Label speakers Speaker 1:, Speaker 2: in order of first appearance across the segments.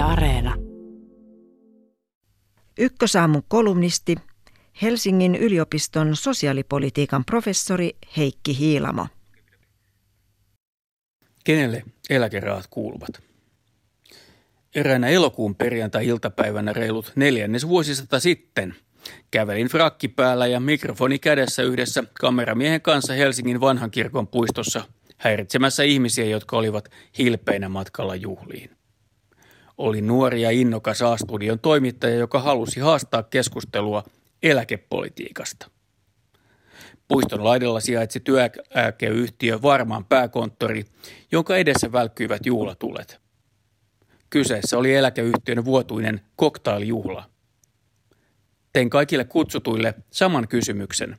Speaker 1: Yle Areena.
Speaker 2: Ykkösaamun kolumnisti, Helsingin yliopiston sosiaalipolitiikan professori Heikki Hiilamo.
Speaker 3: Kenelle eläkerahat kuuluvat? Eräänä elokuun perjantai-iltapäivänä reilut neljännes vuosisata sitten kävelin frakki päällä ja mikrofoni kädessä yhdessä kameramiehen kanssa Helsingin vanhan kirkon puistossa häiritsemässä ihmisiä, jotka olivat hilpeinä matkalla juhliin. Oli nuori ja innokas A-studion toimittaja, joka halusi haastaa keskustelua eläkepolitiikasta. Puiston laidalla sijaitsi työeläkeyhtiö Varmaan pääkonttori, jonka edessä välkkyivät juhlatulet. Kyseessä oli eläkeyhtiön vuotuinen koktailjjuhla. Tein kaikille kutsutuille saman kysymyksen.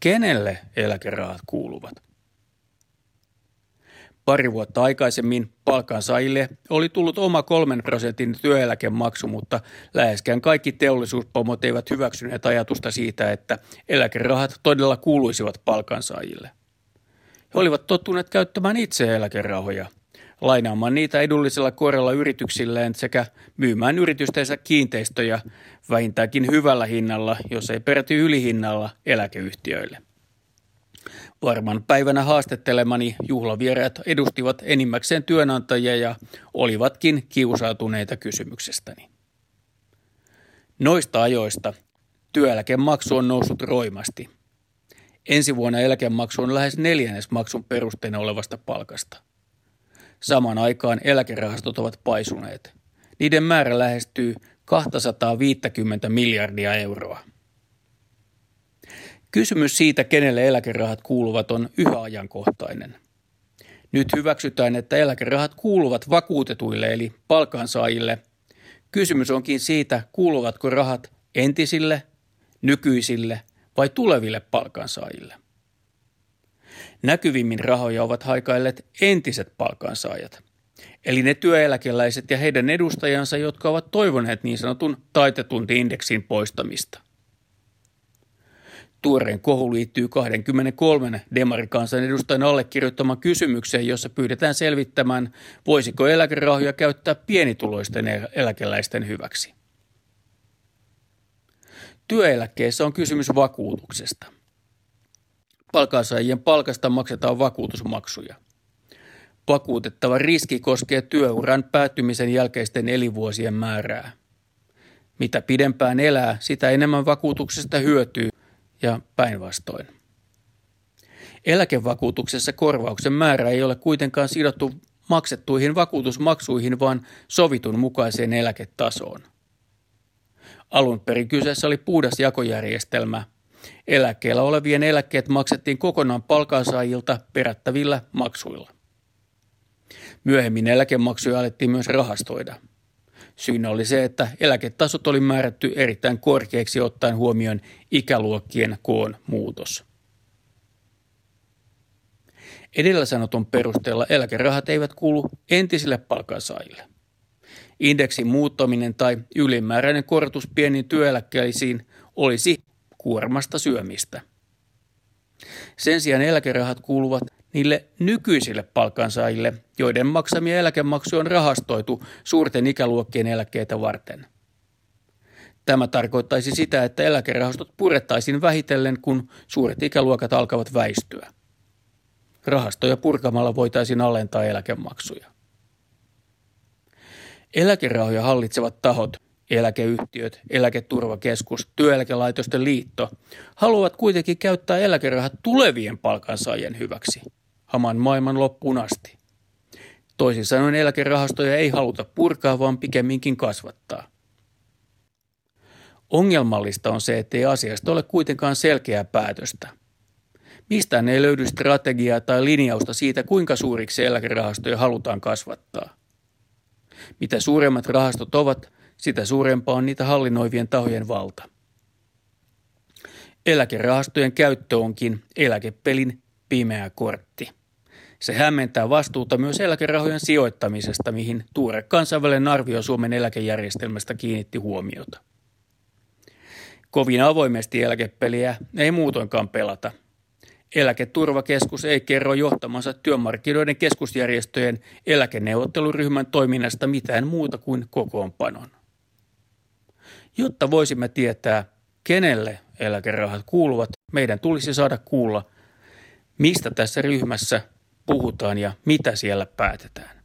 Speaker 3: Kenelle eläkerahat kuuluvat? Pari vuotta aikaisemmin palkansaajille oli tullut oma kolmen prosentin työeläkemaksu, mutta läheskään kaikki teollisuuspomot eivät hyväksyneet ajatusta siitä, että eläkerahat todella kuuluisivat palkansaajille. He olivat tottuneet käyttämään itse eläkerahoja, lainaamaan niitä edullisella korella yrityksilleen sekä myymään yritystensä kiinteistöjä vähintäänkin hyvällä hinnalla, jos ei peräti ylihinnalla eläkeyhtiöille. Varman päivänä haastattelemani juhlavieraat edustivat enimmäkseen työnantajia ja olivatkin kiusautuneita kysymyksestäni. Noista ajoista työeläkemaksu on noussut roimasti. Ensi vuonna eläkemaksu on lähes neljännes maksun perusteena olevasta palkasta. Samaan aikaan eläkerahastot ovat paisuneet. Niiden määrä lähestyy 250 miljardia euroa. Kysymys siitä, kenelle eläkerahat kuuluvat, on yhä ajankohtainen. Nyt hyväksytään, että eläkerahat kuuluvat vakuutetuille eli palkansaajille. Kysymys onkin siitä, kuuluvatko rahat entisille, nykyisille vai tuleville palkansaajille. Näkyvimmin rahoja ovat haikailleet entiset palkansaajat, eli ne työeläkeläiset ja heidän edustajansa, jotka ovat toivoneet niin sanotun taitetun indeksin poistamista. Tuoreen kohu liittyy 23 demarikansanedustajan allekirjoittamaan kysymykseen, jossa pyydetään selvittämään, voisiko eläkerahoja käyttää pienituloisten eläkeläisten hyväksi. Työeläkkeessä on kysymys vakuutuksesta. Palkansaajien palkasta maksetaan vakuutusmaksuja. Vakuutettava riski koskee työuran päättymisen jälkeisten elinvuosien määrää. Mitä pidempään elää, sitä enemmän vakuutuksesta hyötyy ja päinvastoin. Eläkevakuutuksessa korvauksen määrä ei ole kuitenkaan sidottu maksettuihin vakuutusmaksuihin, vaan sovitun mukaiseen eläketasoon. Alun perin kyseessä oli puhdas jakojärjestelmä. Eläkkeellä olevien eläkkeet maksettiin kokonaan palkansaajilta perättävillä maksuilla. Myöhemmin eläkemaksuja alettiin myös rahastoida – Syynä oli se, että eläketasot oli määrätty erittäin korkeaksi ottaen huomioon ikäluokkien koon muutos. Edellä sanotun perusteella eläkerahat eivät kuulu entisille palkansaajille. Indeksin muuttaminen tai ylimääräinen korotus pieniin työeläkkeisiin olisi kuormasta syömistä. Sen sijaan eläkerahat kuuluvat niille nykyisille palkansaajille, joiden maksamia eläkemaksuja on rahastoitu suurten ikäluokkien eläkkeitä varten. Tämä tarkoittaisi sitä, että eläkerahastot purettaisiin vähitellen, kun suuret ikäluokat alkavat väistyä. Rahastoja purkamalla voitaisiin alentaa eläkemaksuja. Eläkerahoja hallitsevat tahot, eläkeyhtiöt, eläketurvakeskus, työeläkelaitosten liitto haluavat kuitenkin käyttää eläkerahat tulevien palkansaajien hyväksi – haman maailman loppuun asti. Toisin sanoen eläkerahastoja ei haluta purkaa, vaan pikemminkin kasvattaa. Ongelmallista on se, ettei asiasta ole kuitenkaan selkeää päätöstä. Mistään ei löydy strategiaa tai linjausta siitä, kuinka suuriksi eläkerahastoja halutaan kasvattaa. Mitä suuremmat rahastot ovat, sitä suurempaa on niitä hallinnoivien tahojen valta. Eläkerahastojen käyttö onkin eläkepelin pimeä kortti. Se hämmentää vastuuta myös eläkerahojen sijoittamisesta, mihin tuore kansainvälinen arvio Suomen eläkejärjestelmästä kiinnitti huomiota. Kovin avoimesti eläkepeliä ei muutoinkaan pelata. Eläketurvakeskus ei kerro johtamansa työmarkkinoiden keskusjärjestöjen eläkeneuvotteluryhmän toiminnasta mitään muuta kuin kokoonpanon. Jotta voisimme tietää, kenelle eläkerahat kuuluvat, meidän tulisi saada kuulla, mistä tässä ryhmässä puhutaan ja mitä siellä päätetään.